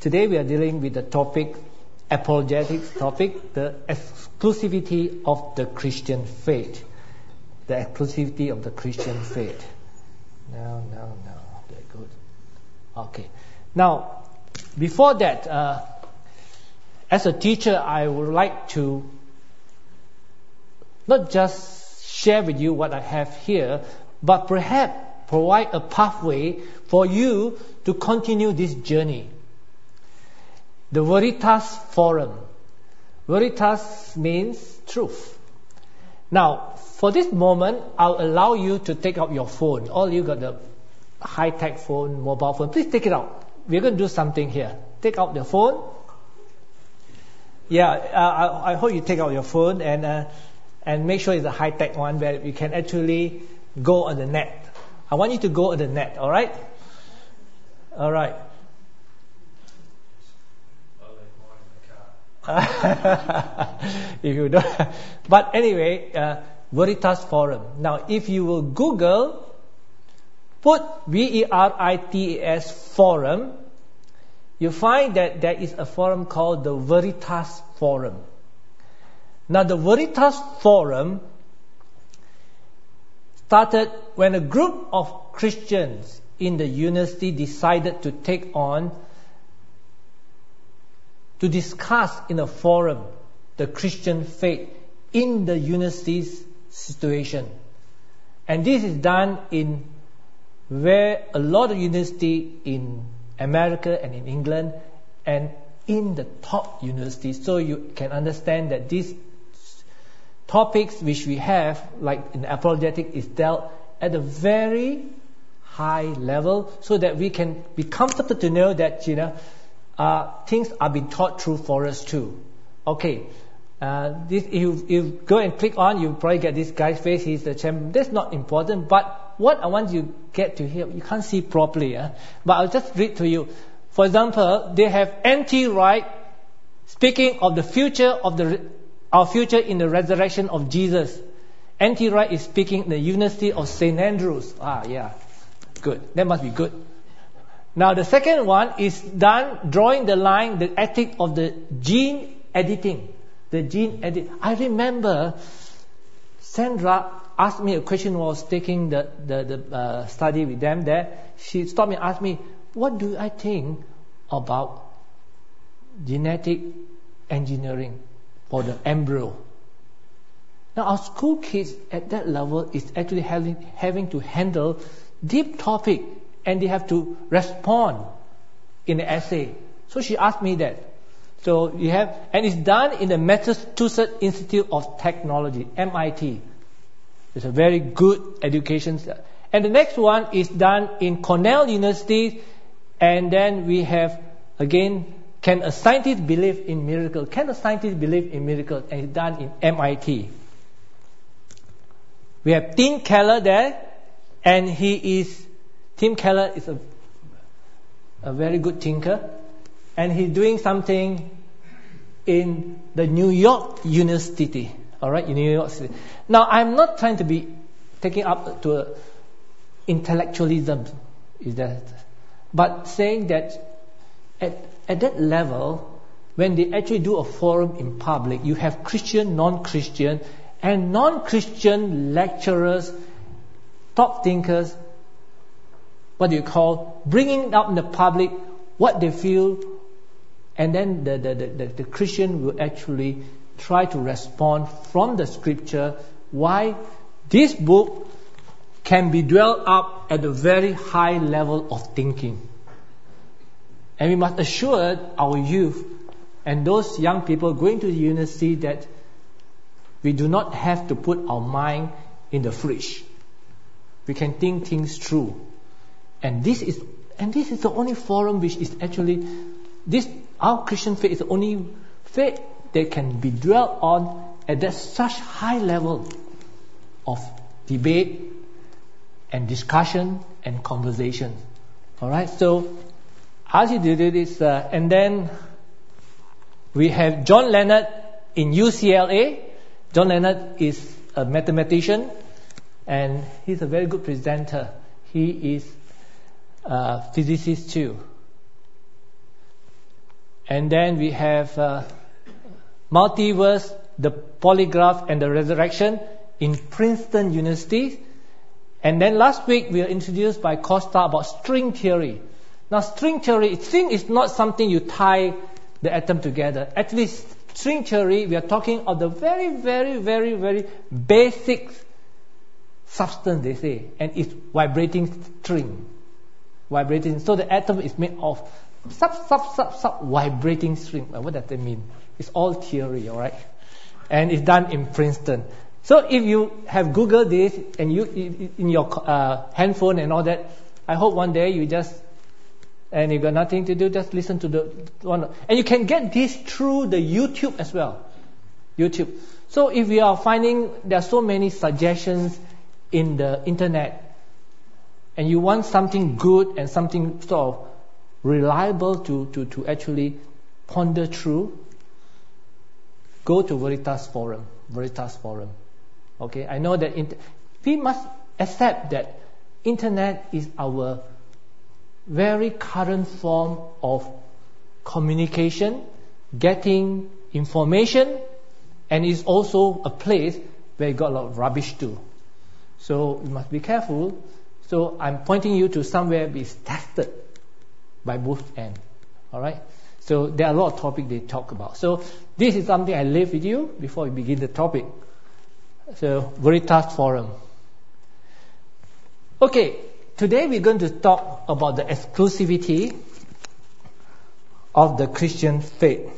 today we are dealing with the topic, apologetics topic, the exclusivity of the Christian faith. The exclusivity of the Christian faith. No, no, no. Very good. Okay. Now, before that, uh, as a teacher, I would like to not just share with you what I have here, but perhaps provide a pathway for you to continue this journey. The Veritas Forum. Veritas means truth. Now, for this moment, I'll allow you to take out your phone. All you got the high-tech phone, mobile phone. Please take it out. We're going to do something here. Take out the phone. Yeah, uh, I, I, hope you take out your phone and uh, and make sure it's a high-tech one where you can actually go on the net. I want you to go on the net. All right. All right. if you don't, but anyway, uh, Veritas Forum. Now, if you will Google, put V E R I T A S Forum, you find that there is a forum called the Veritas Forum. Now, the Veritas Forum started when a group of Christians in the university decided to take on to discuss in a forum the Christian faith in the university's situation. And this is done in where a lot of university in America and in England and in the top universities. So you can understand that these topics which we have, like in apologetic, is dealt at a very high level so that we can be comfortable to know that, you know, uh, things are being taught through for us too. Okay. Uh, this, if you, you go and click on, you probably get this guy's face. He's the champion. That's not important. But what I want you get to hear, you can't see properly. Uh, but I'll just read to you. For example, they have N.T. Wright speaking of the future of the our future in the resurrection of Jesus. N.T. Wright is speaking in the University of St. Andrews. Ah, yeah. Good. That must be good. Now the second one is done drawing the line, the ethic of the gene editing. The gene edit. I remember Sandra asked me a question while I was taking the, the, the uh, study with them there. She stopped me and asked me, what do I think about genetic engineering for the embryo? Now our school kids at that level is actually having, having to handle deep topic and they have to respond in the essay. So she asked me that. So you have, and it's done in the Massachusetts Institute of Technology, MIT. It's a very good education. And the next one is done in Cornell University, and then we have again, can a scientist believe in miracle? Can a scientist believe in miracle? And it's done in MIT. We have Tim Keller there, and he is Tim Keller is a, a very good thinker, and he's doing something in the New York University. All right, in New York City. Now, I'm not trying to be taking up to a intellectualism, is that, but saying that at, at that level, when they actually do a forum in public, you have Christian, non-Christian, and non-Christian lecturers, top thinkers what do you call bringing up in the public what they feel, and then the, the, the, the, Christian will actually try to respond from the scripture why this book can be dwelt up at a very high level of thinking. And we must assure our youth and those young people going to the university that we do not have to put our mind in the fridge. We can think things through. And this is and this is the only forum which is actually this our Christian faith is the only faith that can be dwelt on at that such high level of debate and discussion and conversation. All right, so as you do this, uh, and then we have John Lennox in UCLA. John Lennox is a mathematician, and he's a very good presenter. He is uh, physicists too. And then we have uh, multiverse, the polygraph, and the resurrection in Princeton University. And then last week we were introduced by Costa about string theory. Now string theory, string is not something you tie the atom together. At least string theory, we are talking of the very, very, very, very basic substance, they say, and it's vibrating string. Vibrating. So the atom is made of sub, sub, sub, sub vibrating string. What does that mean? It's all theory, alright? And it's done in Princeton. So if you have Google this and you in your uh, handphone and all that, I hope one day you just and you got nothing to do, just listen to the one. And you can get this through the YouTube as well. YouTube. So if you are finding there are so many suggestions in the internet, and you want something good and something sort of reliable to, to, to actually ponder through, go to Veritas Forum. Veritas Forum. Okay, I know that inter- we must accept that internet is our very current form of communication, getting information, and is also a place where you got a lot of rubbish too. So you must be careful. So I'm pointing you to somewhere is tested by both ends. All right. So there are a lot of topics they talk about. So this is something I leave with you before we begin the topic. So very Veritas Forum. Okay, Today we're going to talk about the exclusivity of the Christian faith.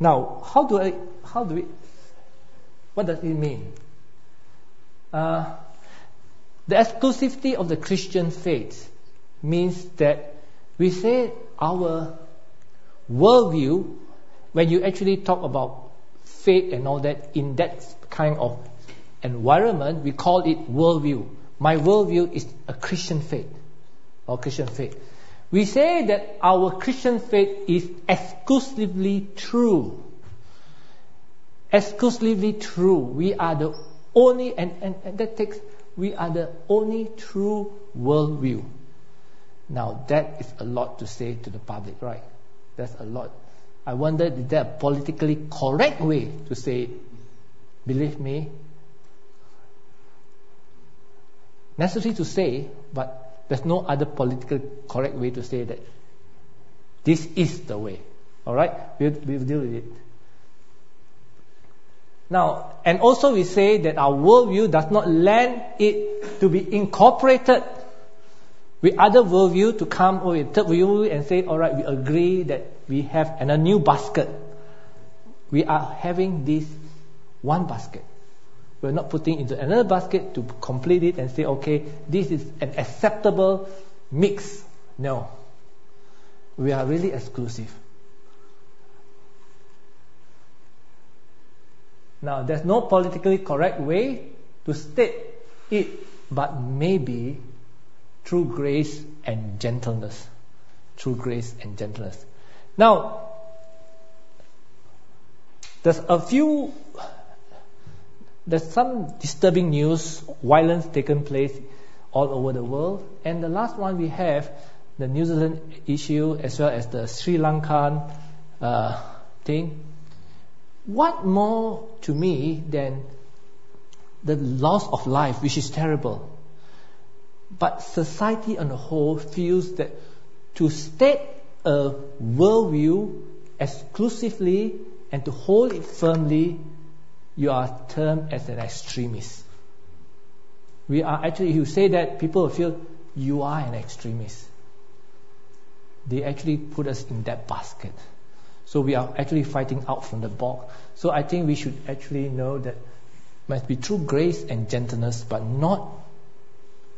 Now, how do I, how do we, what does it mean? Uh, the exclusivity of the Christian faith means that we say our worldview, when you actually talk about faith and all that, in that kind of environment, we call it worldview. My worldview is a Christian faith or Christian faith. We say that our Christian faith is exclusively true. Exclusively true. We are the only, and, and, and that takes, we are the only true worldview. Now that is a lot to say to the public, right? That's a lot. I wonder is there a politically correct way to say? Believe me, necessary to say, but there's no other political correct way to say that this is the way. All right, we'll, we'll deal with it. Now, and also we say that our worldview does not lend it to be incorporated with other worldview to come with third view and say, all right, we agree that we have and a new basket. We are having this one basket. We're not putting into another basket to complete it and say, okay, this is an acceptable mix. No. We are really exclusive. Now, there's no politically correct way to state it, but maybe through grace and gentleness. Through grace and gentleness. Now, there's a few there's some disturbing news, violence taken place all over the world. And the last one we have, the New Zealand issue as well as the Sri Lankan uh, thing. What more to me than the loss of life, which is terrible? But society on the whole feels that to state a worldview exclusively and to hold it firmly you are termed as an extremist. We are actually, if you say that, people will feel you are an extremist. They actually put us in that basket. So we are actually fighting out from the bog. So I think we should actually know that must be true grace and gentleness, but not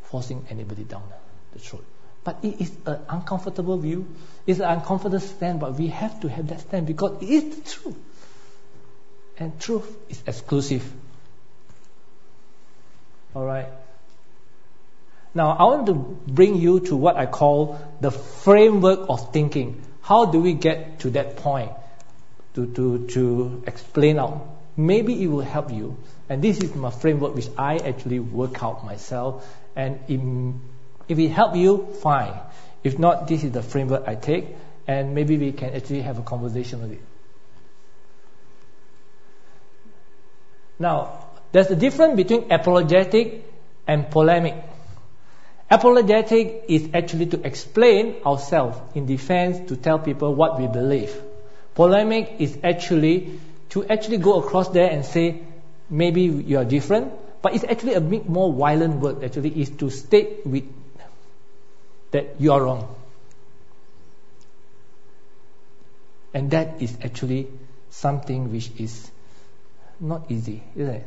forcing anybody down the throat. But it is an uncomfortable view. It's an uncomfortable stand, but we have to have that stand because it is the truth and truth is exclusive. Alright. Now, I want to bring you to what I call the framework of thinking. How do we get to that point to, to, to explain out? Maybe it will help you. And this is my framework which I actually work out myself. And if, it help you, fine. If not, this is the framework I take, and maybe we can actually have a conversation with it. Now, there's a difference between apologetic and polemic. Apologetic is actually to explain ourselves in defense to tell people what we believe. Polemic is actually to actually go across there and say maybe you are different, but it's actually a bit more violent word actually is to state with that you are wrong. And that is actually something which is not easy, isn't it?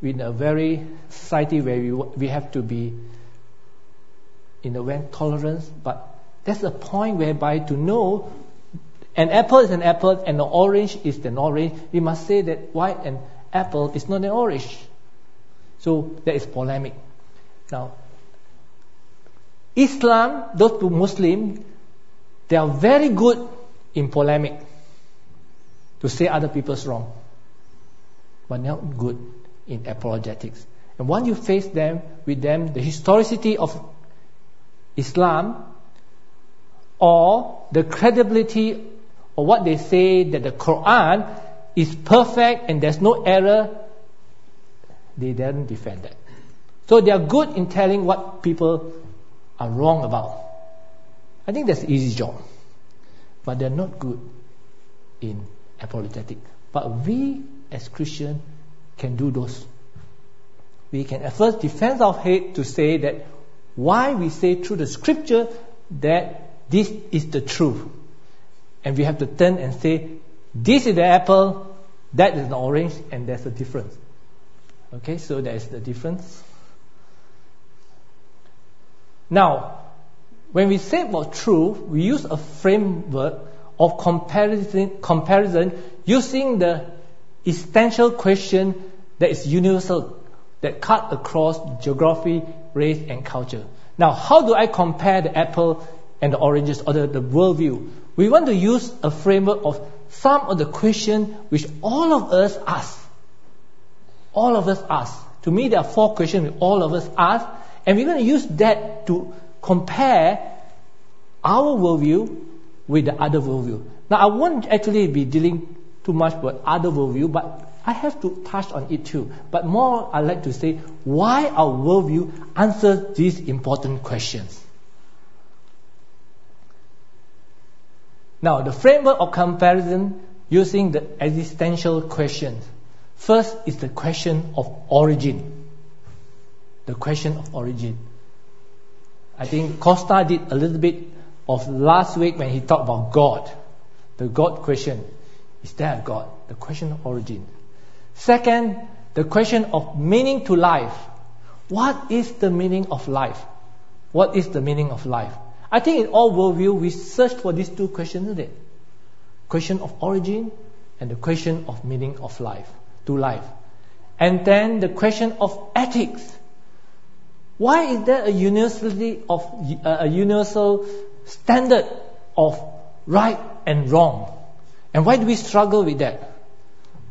In a very society where we, we have to be in a way tolerance, but that's a point whereby to know an apple is an apple and an orange is an orange, we must say that white and apple is not an orange. So that is polemic. Now, Islam, those two Muslims, they are very good in polemic to say other people's wrong, but not good in apologetics. And once you face them with them, the historicity of Islam or the credibility or what they say that the Quran is perfect and there's no error, they don't defend that. So they are good in telling what people are wrong about. I think that's an easy job. But they're not good in apologetic. But we as Christians can do those. We can at first defend our head to say that why we say through the scripture that this is the truth. And we have to turn and say, this is the apple, that is the orange, and there's a difference. Okay, so there is the difference. Now, when we say about truth, we use a framework of comparison, comparison using the essential question that is universal that cut across geography, race, and culture. Now, how do I compare the apple and the oranges or the, the worldview? We want to use a framework of some of the questions which all of us ask. All of us ask. To me, there are four questions which all of us ask, and we're going to use that to compare our worldview with the other worldview. Now, I won't actually be dealing too much with other worldview, but I have to touch on it too. But more, I like to say why our worldview answers these important questions. Now, the framework of comparison using the existential questions. First is the question of origin. The question of origin. I think Costa did a little bit of last week when he talked about God. The God question. Is there a God? The question of origin. Second, the question of meaning to life. What is the meaning of life? What is the meaning of life? I think in all worldview, we search for these two questions, isn't it? Question of origin and the question of meaning of life, to life. And then the question of ethics. Why is there a universality of uh, a universal standard of right and wrong? And why do we struggle with that?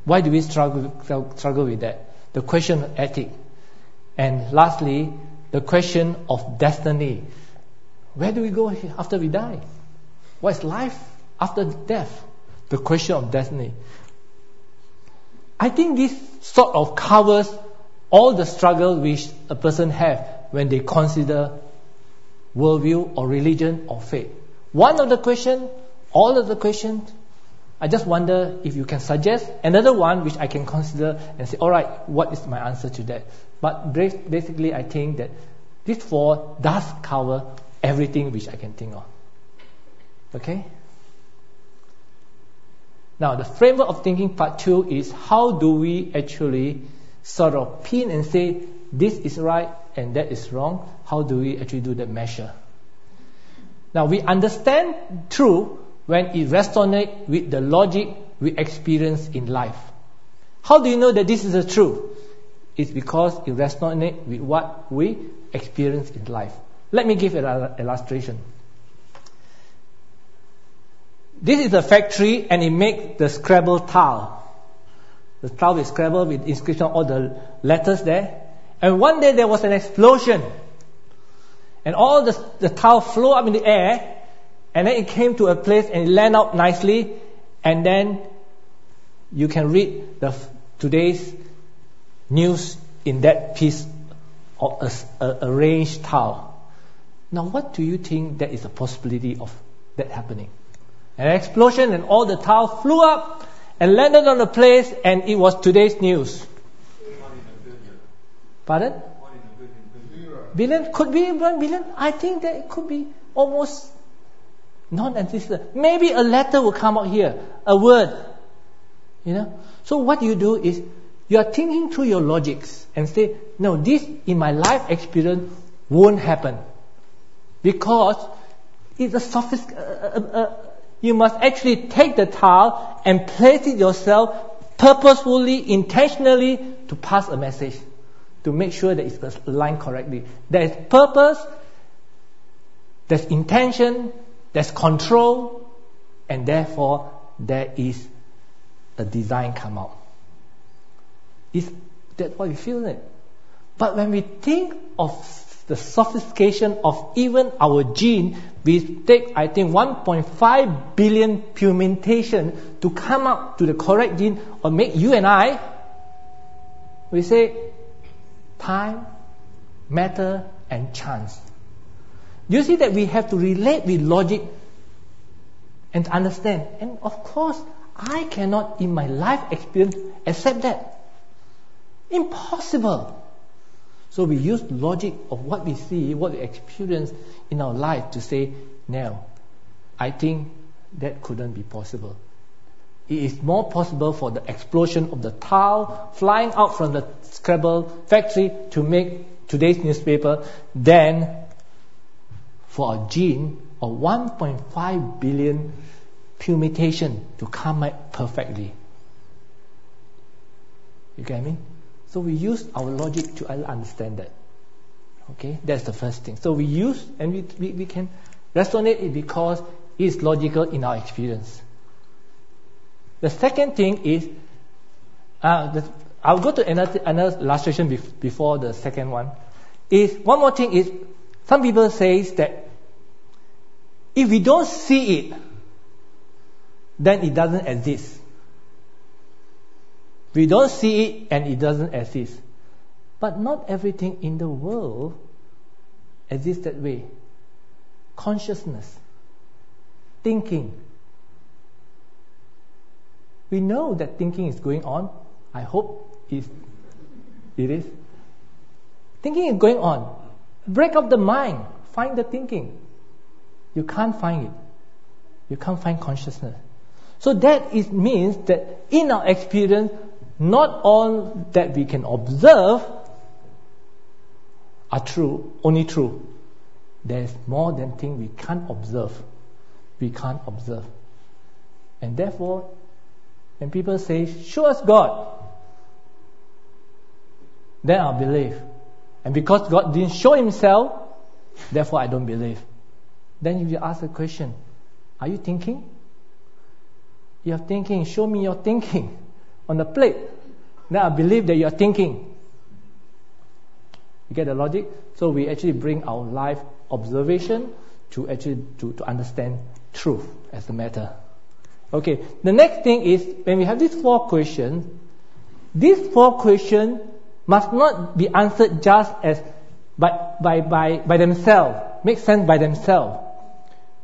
Why do we struggle, struggle with that? The question of ethics. And lastly, the question of destiny. Where do we go after we die? What is life after death? The question of destiny. I think this sort of covers all the struggle which a person have when they consider worldview or religion or faith. One of the question, all of the questions, I just wonder if you can suggest another one which I can consider and say, all right, what is my answer to that? But basically, I think that this four does cover everything which I can think of. Okay? Now, the framework of thinking part two is how do we actually sort of pin and say this is right and that is wrong? How do we actually do the measure? Now, we understand truth when it resonates with the logic we experience in life. How do you know that this is the truth? It's because it resonates with what we experience in life. Let me give an illustration. This is a factory and it makes the Scrabble tile. The tile is Scrabble with inscription all the letters there. And one day there was an explosion. and all the, the tile flew up in the air, and then it came to a place and it landed out nicely, and then you can read the today's news in that piece of a, a arranged tile. Now, what do you think that is a possibility of that happening? An explosion and all the tile flew up and landed on the place, and it was today's news. Pardon? Billion could be one billion. I think that it could be almost non-existent. Maybe a letter will come out here, a word. You know. So what you do is you are thinking through your logics and say, no, this in my life experience won't happen because it's a sophisticated. Uh, uh, uh, you must actually take the tile and place it yourself purposefully, intentionally to pass a message to make sure that it's aligned correctly. There is purpose, there's intention, there's control, and therefore there is a design come out. Is that what we feel it? But when we think of the sophistication of even our gene, we take, I think, 1.5 billion permutation to come up to the correct gene or make you and I, we say time, matter, and chance. You see that we have to relate with logic and understand. And of course, I cannot in my life experience accept that. Impossible. So we use logic of what we see, what we experience in our life to say, no, I think that couldn't be possible. It is more possible for the explosion of the tile flying out from the Scrabble factory to make today's newspaper than for a gene of 1.5 billion permutation to come out perfectly. You get me? So we use our logic to understand that. Okay, that's the first thing. So we use and we, we, we can resonate it because it's logical in our experience. The second thing is, uh, the, I'll go to another, another illustration before the second one. Is one more thing is, some people say that if we don't see it, then it doesn't exist. We don't see it and it doesn't exist. But not everything in the world exists that way. Consciousness, thinking. We know that thinking is going on. I hope it is. Thinking is going on. Break up the mind. Find the thinking. You can't find it. You can't find consciousness. So that is, means that in our experience, not all that we can observe are true, only true. There's more than things we can't observe. We can't observe. And therefore, when people say, Show us God, then I'll believe. And because God didn't show Himself, therefore I don't believe. Then you ask the question, Are you thinking? You're thinking, show me your thinking on the plate. Then I believe that you're thinking. You get the logic? So we actually bring our life observation to actually to, to understand truth as a matter. Okay, the next thing is when we have these four questions, these four questions must not be answered just as by, by, by, by themselves, make sense by themselves.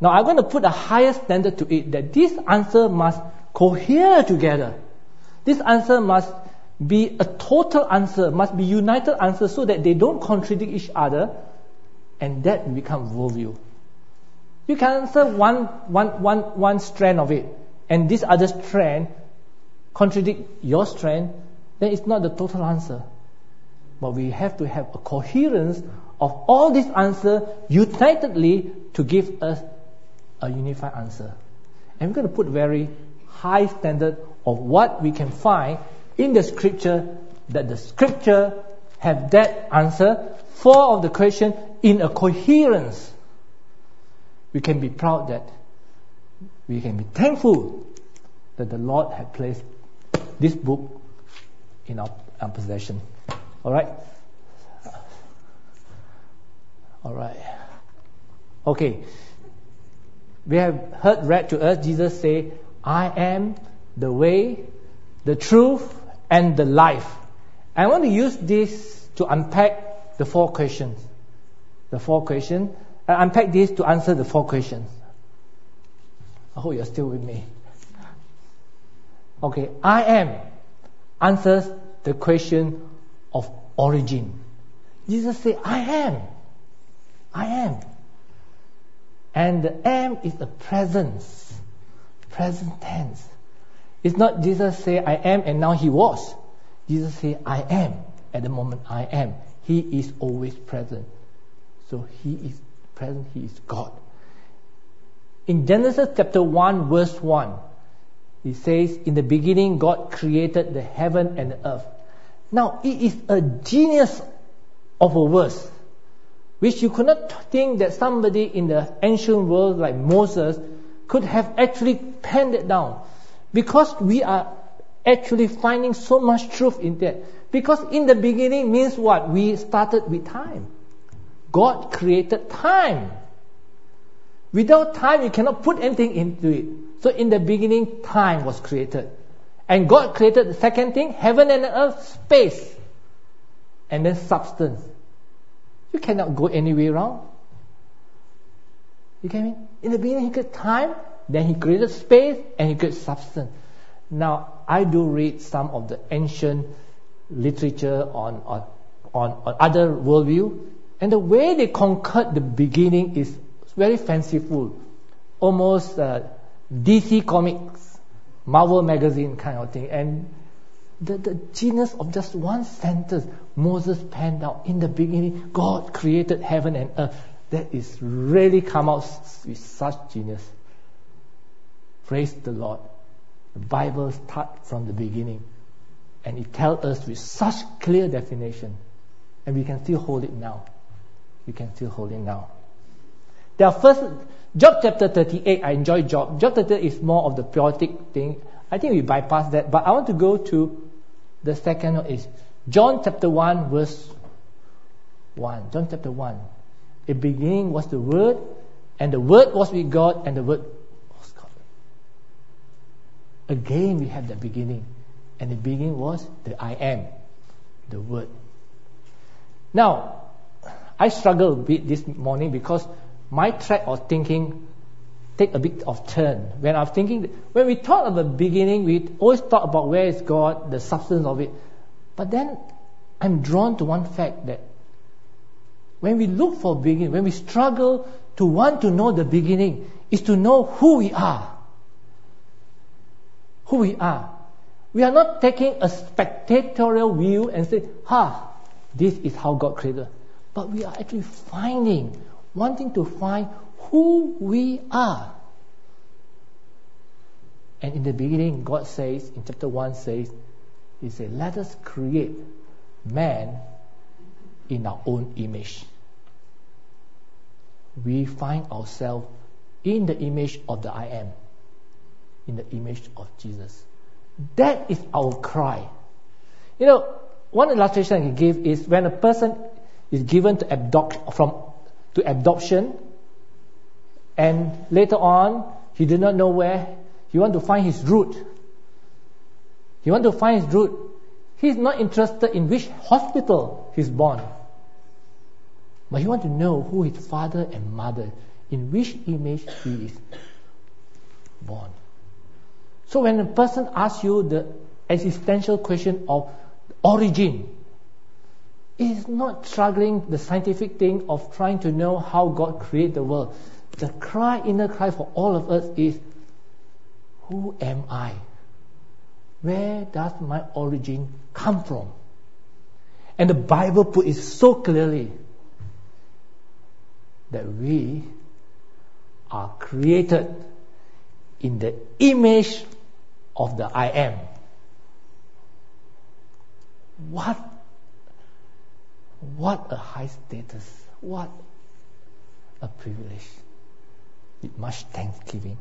Now I'm going to put a higher standard to it that this answer must cohere together. This answer must be a total answer, must be united answer so that they don't contradict each other and that will become worldview. You can answer one, one, one, one strand of it and this other strand contradict your strand, then it's not the total answer. But we have to have a coherence of all these answers unitedly to give us a unified answer. And we're going to put very high standard of what we can find in the scripture that the scripture have that answer. Four of the question in a coherence. We can be proud that we can be thankful that the lord had placed this book in our, our possession. All right? All right. Okay. We have heard read to us Jesus say, I am the way, the truth, and the life. I want to use this to unpack the four questions. The four questions. I unpack this to answer the four questions. I hope you're still with me. Okay, I am answers the question of origin. Jesus said, I am. I am. And the am is the presence, present tense. It's not Jesus say, I am, and now he was. Jesus say, I am. At the moment, I am. He is always present. So he is present, he is God. In Genesis chapter 1, verse 1, it says, In the beginning, God created the heaven and the earth. Now, it is a genius of a verse, which you could not think that somebody in the ancient world like Moses could have actually penned it down. Because we are actually finding so much truth in that. Because in the beginning means what? We started with time. God created time. Without time, you cannot put anything into it. So in the beginning, time was created. And God created the second thing, heaven and earth, space. And then substance. You cannot go any way around. You get me? In the beginning, He created time, then He created space, and He created substance. Now, I do read some of the ancient literature on, on, on, on other worldview, and the way they conquered the beginning is very fanciful, almost uh, DC Comics, Marvel magazine kind of thing. And the, the genius of just one sentence, Moses penned out in the beginning, God created heaven and earth. That is really come out with such genius. Praise the Lord. The Bible starts from the beginning and it tells us with such clear definition. And we can still hold it now. We can still hold it now. There are first, Job chapter 38, I enjoy Job. Job 38 is more of the poetic thing. I think we bypass that, but I want to go to the second is John chapter 1 verse 1. John chapter 1. The beginning was the Word, and the Word was with God, and the Word was God. Again, we have the beginning, and the beginning was the I am, the Word. Now, I struggle a bit this morning because my track of thinking take a bit of turn. When I'm thinking, when we talk about the beginning, we always talk about where is God, the substance of it. But then I'm drawn to one fact that when we look for beginning, when we struggle to want to know the beginning, is to know who we are. Who we are. We are not taking a spectatorial view and say, ha, this is how God created. But we are actually finding wanting to find who we are. And in the beginning, God says, in chapter 1 says, He said, let us create man in our own image. We find ourselves in the image of the I am, in the image of Jesus. That is our cry. You know, one illustration I can give is when a person is given to adopt from to adoption. And later on, he did not know where. He want to find his root. He want to find his root. He's not interested in which hospital he's born. But he want to know who his father and mother, in which image he is born. So when a person asks you the existential question of origin, it is not struggling the scientific thing of trying to know how God created the world. The cry, inner cry for all of us is, who am I? Where does my origin come from? And the Bible put it so clearly that we are created in the image of the I am. What what a high status. What a privilege. With much thanksgiving.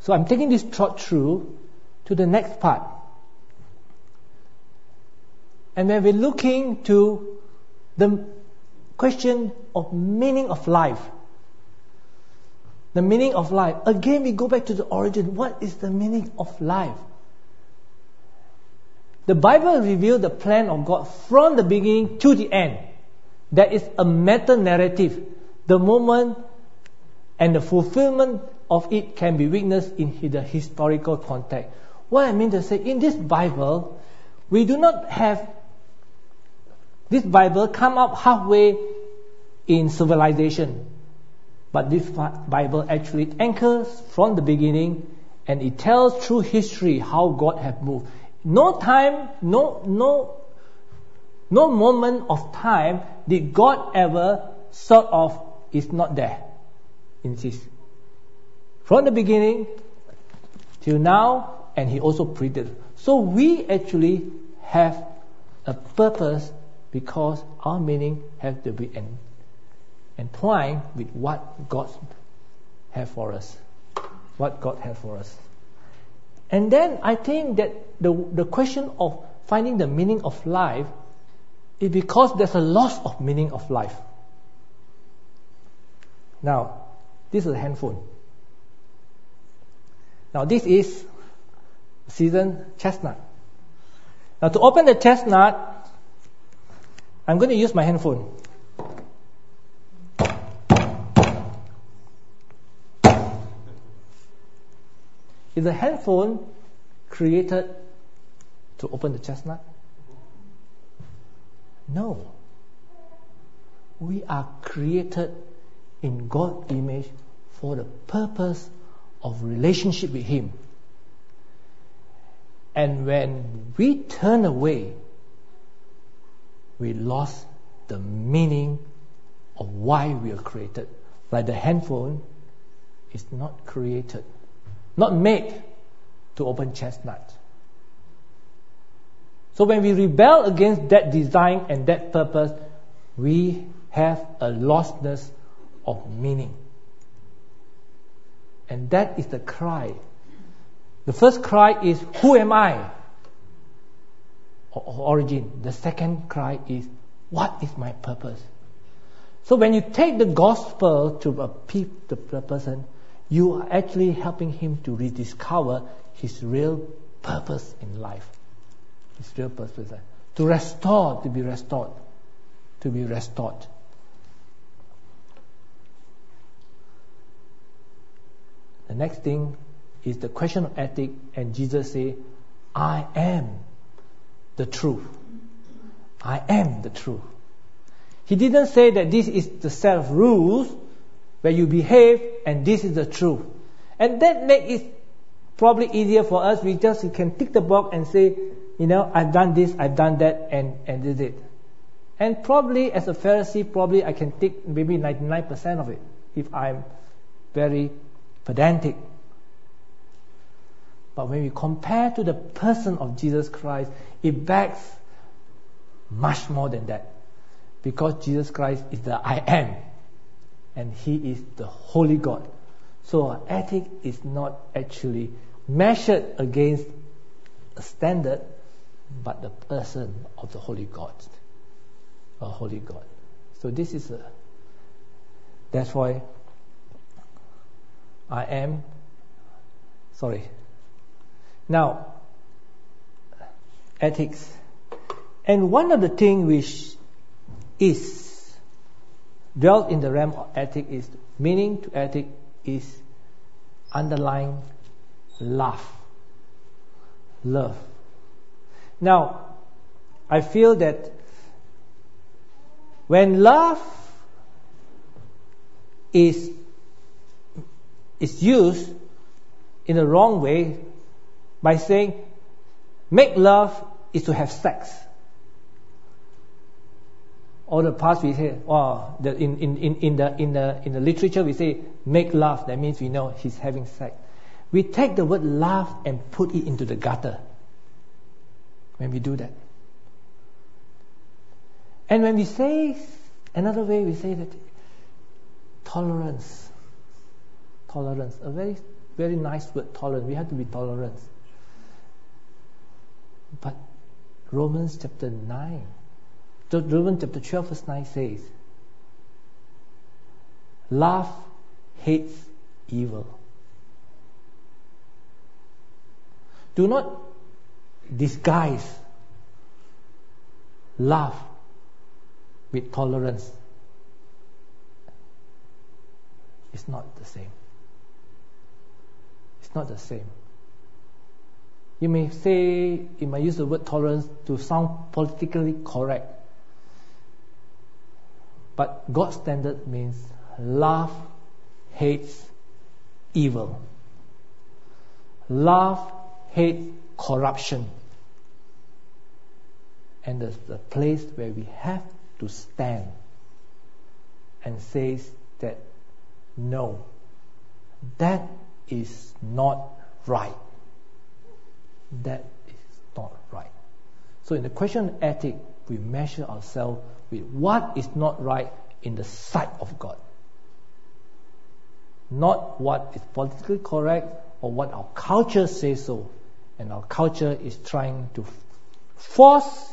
So I'm taking this thought through to the next part. And when we're looking to the question of meaning of life, The meaning of life. Again, we go back to the origin. What is the meaning of life? The Bible reveals the plan of God from the beginning to the end. There is a meta narrative. The moment and the fulfillment of it can be witnessed in the historical context. What I mean to say, in this Bible, we do not have this Bible come up halfway in civilization. But this Bible actually anchors from the beginning and it tells through history how God has moved. No time, no, no, no moment of time did God ever sort of is not there. Insist. From the beginning till now, and He also predicted. So we actually have a purpose because our meaning has to be entwined with what God has for us. What God has for us. And then I think that the, the question of finding the meaning of life is because there's a loss of meaning of life. Now, this is a handphone. Now, this is seasoned chestnut. Now, to open the chestnut, I'm going to use my handphone. Is the handphone created to open the chestnut? No. We are created in God's image for the purpose of relationship with Him. And when we turn away, we lost the meaning of why we are created. Like the handphone is not created not made to open chestnut. So when we rebel against that design and that purpose, we have a lostness of meaning. And that is the cry. The first cry is, Who am I? Or origin. The second cry is, What is my purpose? So when you take the gospel to a pe- the person, you are actually helping him to rediscover his real purpose in life. His real purpose. Uh, to restore, to be restored. To be restored. The next thing is the question of ethic, and Jesus said, I am the truth. I am the truth. He didn't say that this is the set of rules where you behave and this is the truth. And that makes it probably easier for us. We just can tick the box and say, you know, I've done this, I've done that, and, and did it. And probably as a Pharisee, probably I can tick maybe 99% of it if I'm very pedantic. But when we compare to the person of Jesus Christ, it begs much more than that. Because Jesus Christ is the I am and He is the Holy God. So our ethic is not actually measured against a standard, but the person of the Holy God. A Holy God. So this is a that's why I am sorry. Now ethics. And one of the things which is dwelt in the realm of ethic is meaning to ethic is underlying love. Love. Now, I feel that when love is is used in the wrong way by saying make love is to have sex or the past we say, oh, the, in, in, in, in, the, in, the, in the literature we say, make love. That means we know he's having sex. We take the word love and put it into the gutter when we do that. And when we say, another way we say that, tolerance. Tolerance. A very, very nice word, tolerance. We have to be tolerant. But Romans chapter 9 Romans chapter 12, verse 9 says, Love hates evil. Do not disguise love with tolerance. It's not the same. It's not the same. You may say, you might use the word tolerance to sound politically correct. But God's standard means love hates evil. Love hates corruption. And the place where we have to stand and says that no, that is not right. That is not right. So in the question of ethic, we measure ourselves with what is not right in the sight of God. Not what is politically correct or what our culture says so. And our culture is trying to force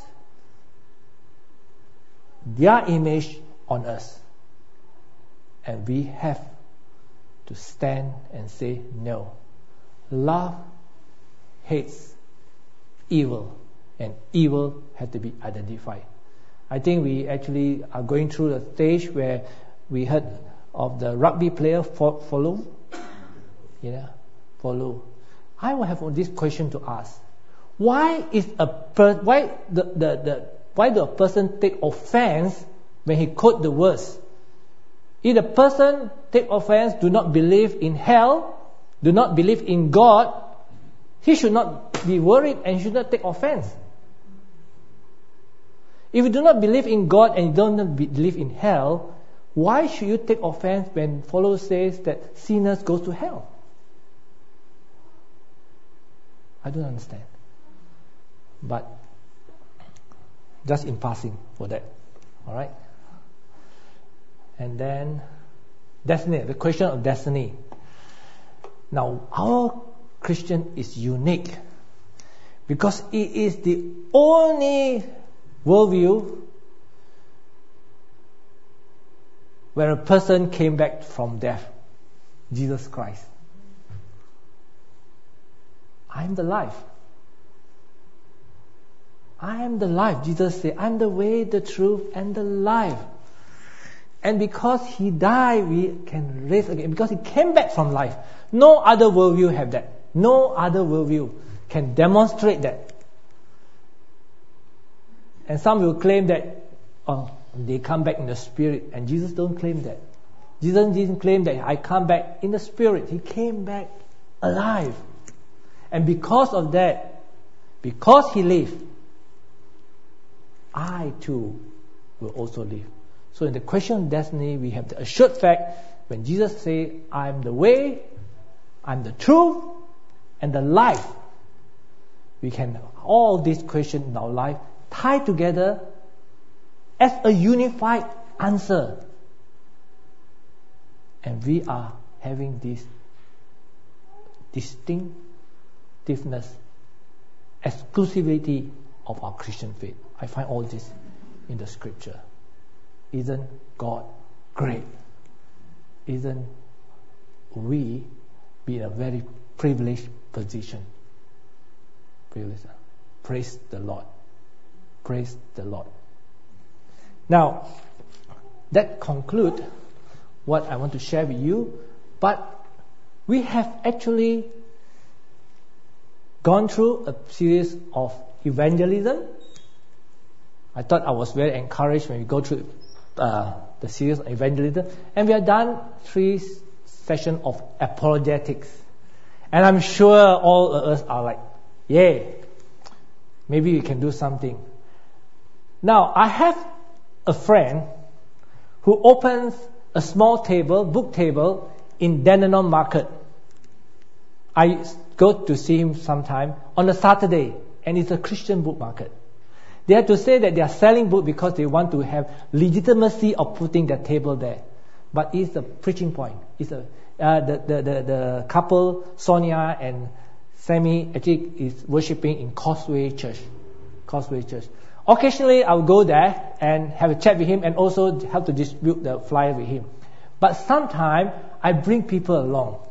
their image on us. And we have to stand and say no. Love hates evil, and evil has to be identified. I think we actually are going through a stage where we heard of the rugby player Folau. Yeah, Folau. I will have this question to ask: Why is a per, why the, the, the why do a person take offense when he quote the words? If the person take offense, do not believe in hell, do not believe in God, he should not be worried and should not take offense. If you do not believe in God and you don't believe in hell, why should you take offense when Folau says that sinners go to hell? I don't understand. But just in passing for that. All right? And then destiny, the question of destiny. Now, our Christian is unique because it is the only worldview where a person came back from death. Jesus Christ. I am the life. I am the life. Jesus said, I'm the way, the truth, and the life. And because he died, we can raise again. Because he came back from life. No other worldview have that. No other worldview can demonstrate that. And some will claim that oh, they come back in the spirit, and Jesus don't claim that. Jesus didn't claim that I come back in the spirit. He came back alive. And because of that, because he lived, I too will also live. So in the question of destiny, we have the assured fact when Jesus said, I am the way, I'm the truth, and the life. We can all these questions in our life tie together as a unified answer. And we are having this distinctiveness, exclusivity of our Christian faith. I find all this in the scripture. Isn't God great? Isn't we be in a very privileged position? Privileged. Praise the Lord. Praise the Lord. Now, that conclude what I want to share with you. But we have actually gone through a series of evangelism. I thought I was very encouraged when we go through uh, the series of evangelism, and we have done three sessions of apologetics. And I'm sure all of us are like, yeah, maybe we can do something. Now, I have a friend who opens a small table, book table, in Dandenong Market. I go to see him sometime on a Saturday, and it's a Christian book market. They have to say that they are selling book because they want to have legitimacy of putting their table there. But it's a preaching point. It's a uh, the, the, the, the couple Sonia and Sammy actually is worshiping in Causeway Church. Causeway Church. Occasionally, I'll go there and have a chat with him and also help to distribute the flyer with him. But sometimes I bring people along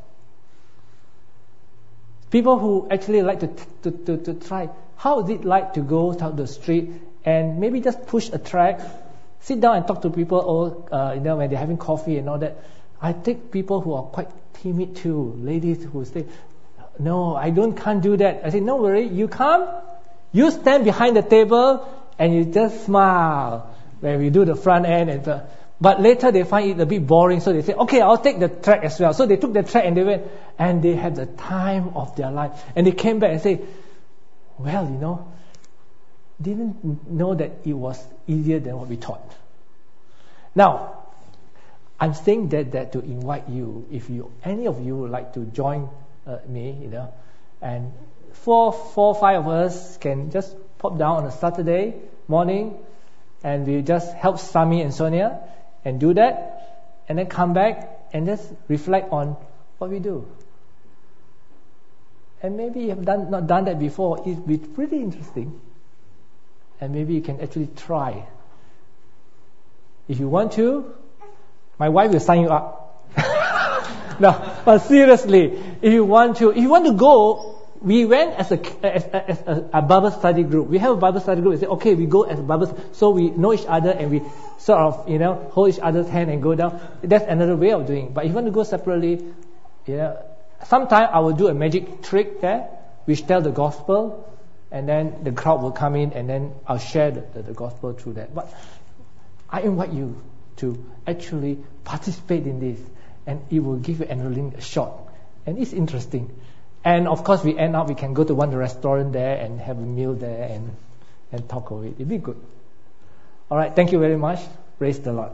People who actually like to, to, to, to try, how is it like to go down the street and maybe just push a track, sit down and talk to people, or uh, you know when they're having coffee and all that. I take people who are quite timid too, ladies who say, "No, I don't can't do that." I say, "No worry, you come, you stand behind the table and you just smile when we do the front end and the, but later they find it a bit boring, so they say, okay, I'll take the track as well. So they took the track and they went, and they had the time of their life. And they came back and say, well, you know, didn't know that it was easier than what we thought. Now, I'm saying that, that to invite you, if you any of you would like to join uh, me, you know, and four, four, five of us can just pop down on a Saturday morning, and we just help Sami and Sonia and do that, and then come back and just reflect on what we do. And maybe you have done, not done that before. It'd be pretty interesting. And maybe you can actually try. If you want to, my wife will sign you up. no, but seriously, if you want to, if you want to go, we went as a, as, as a, a, Bible study group. We have a Bible study group. We say, okay, we go as a Bible, so we know each other and we sort of, you know, hold each other's hand and go down. That's another way of doing. It. But if you want to go separately, you know, sometimes I will do a magic trick there, which tell the gospel, and then the crowd will come in, and then I'll share the, the, the gospel through that. But I invite you to actually participate in this, and it will give you adrenaline a shot, and it's interesting. And of course, we end up, we can go to one restaurant there and have a meal there and, and talk of it. It'd be good. All right. Thank you very much. Praise the Lord.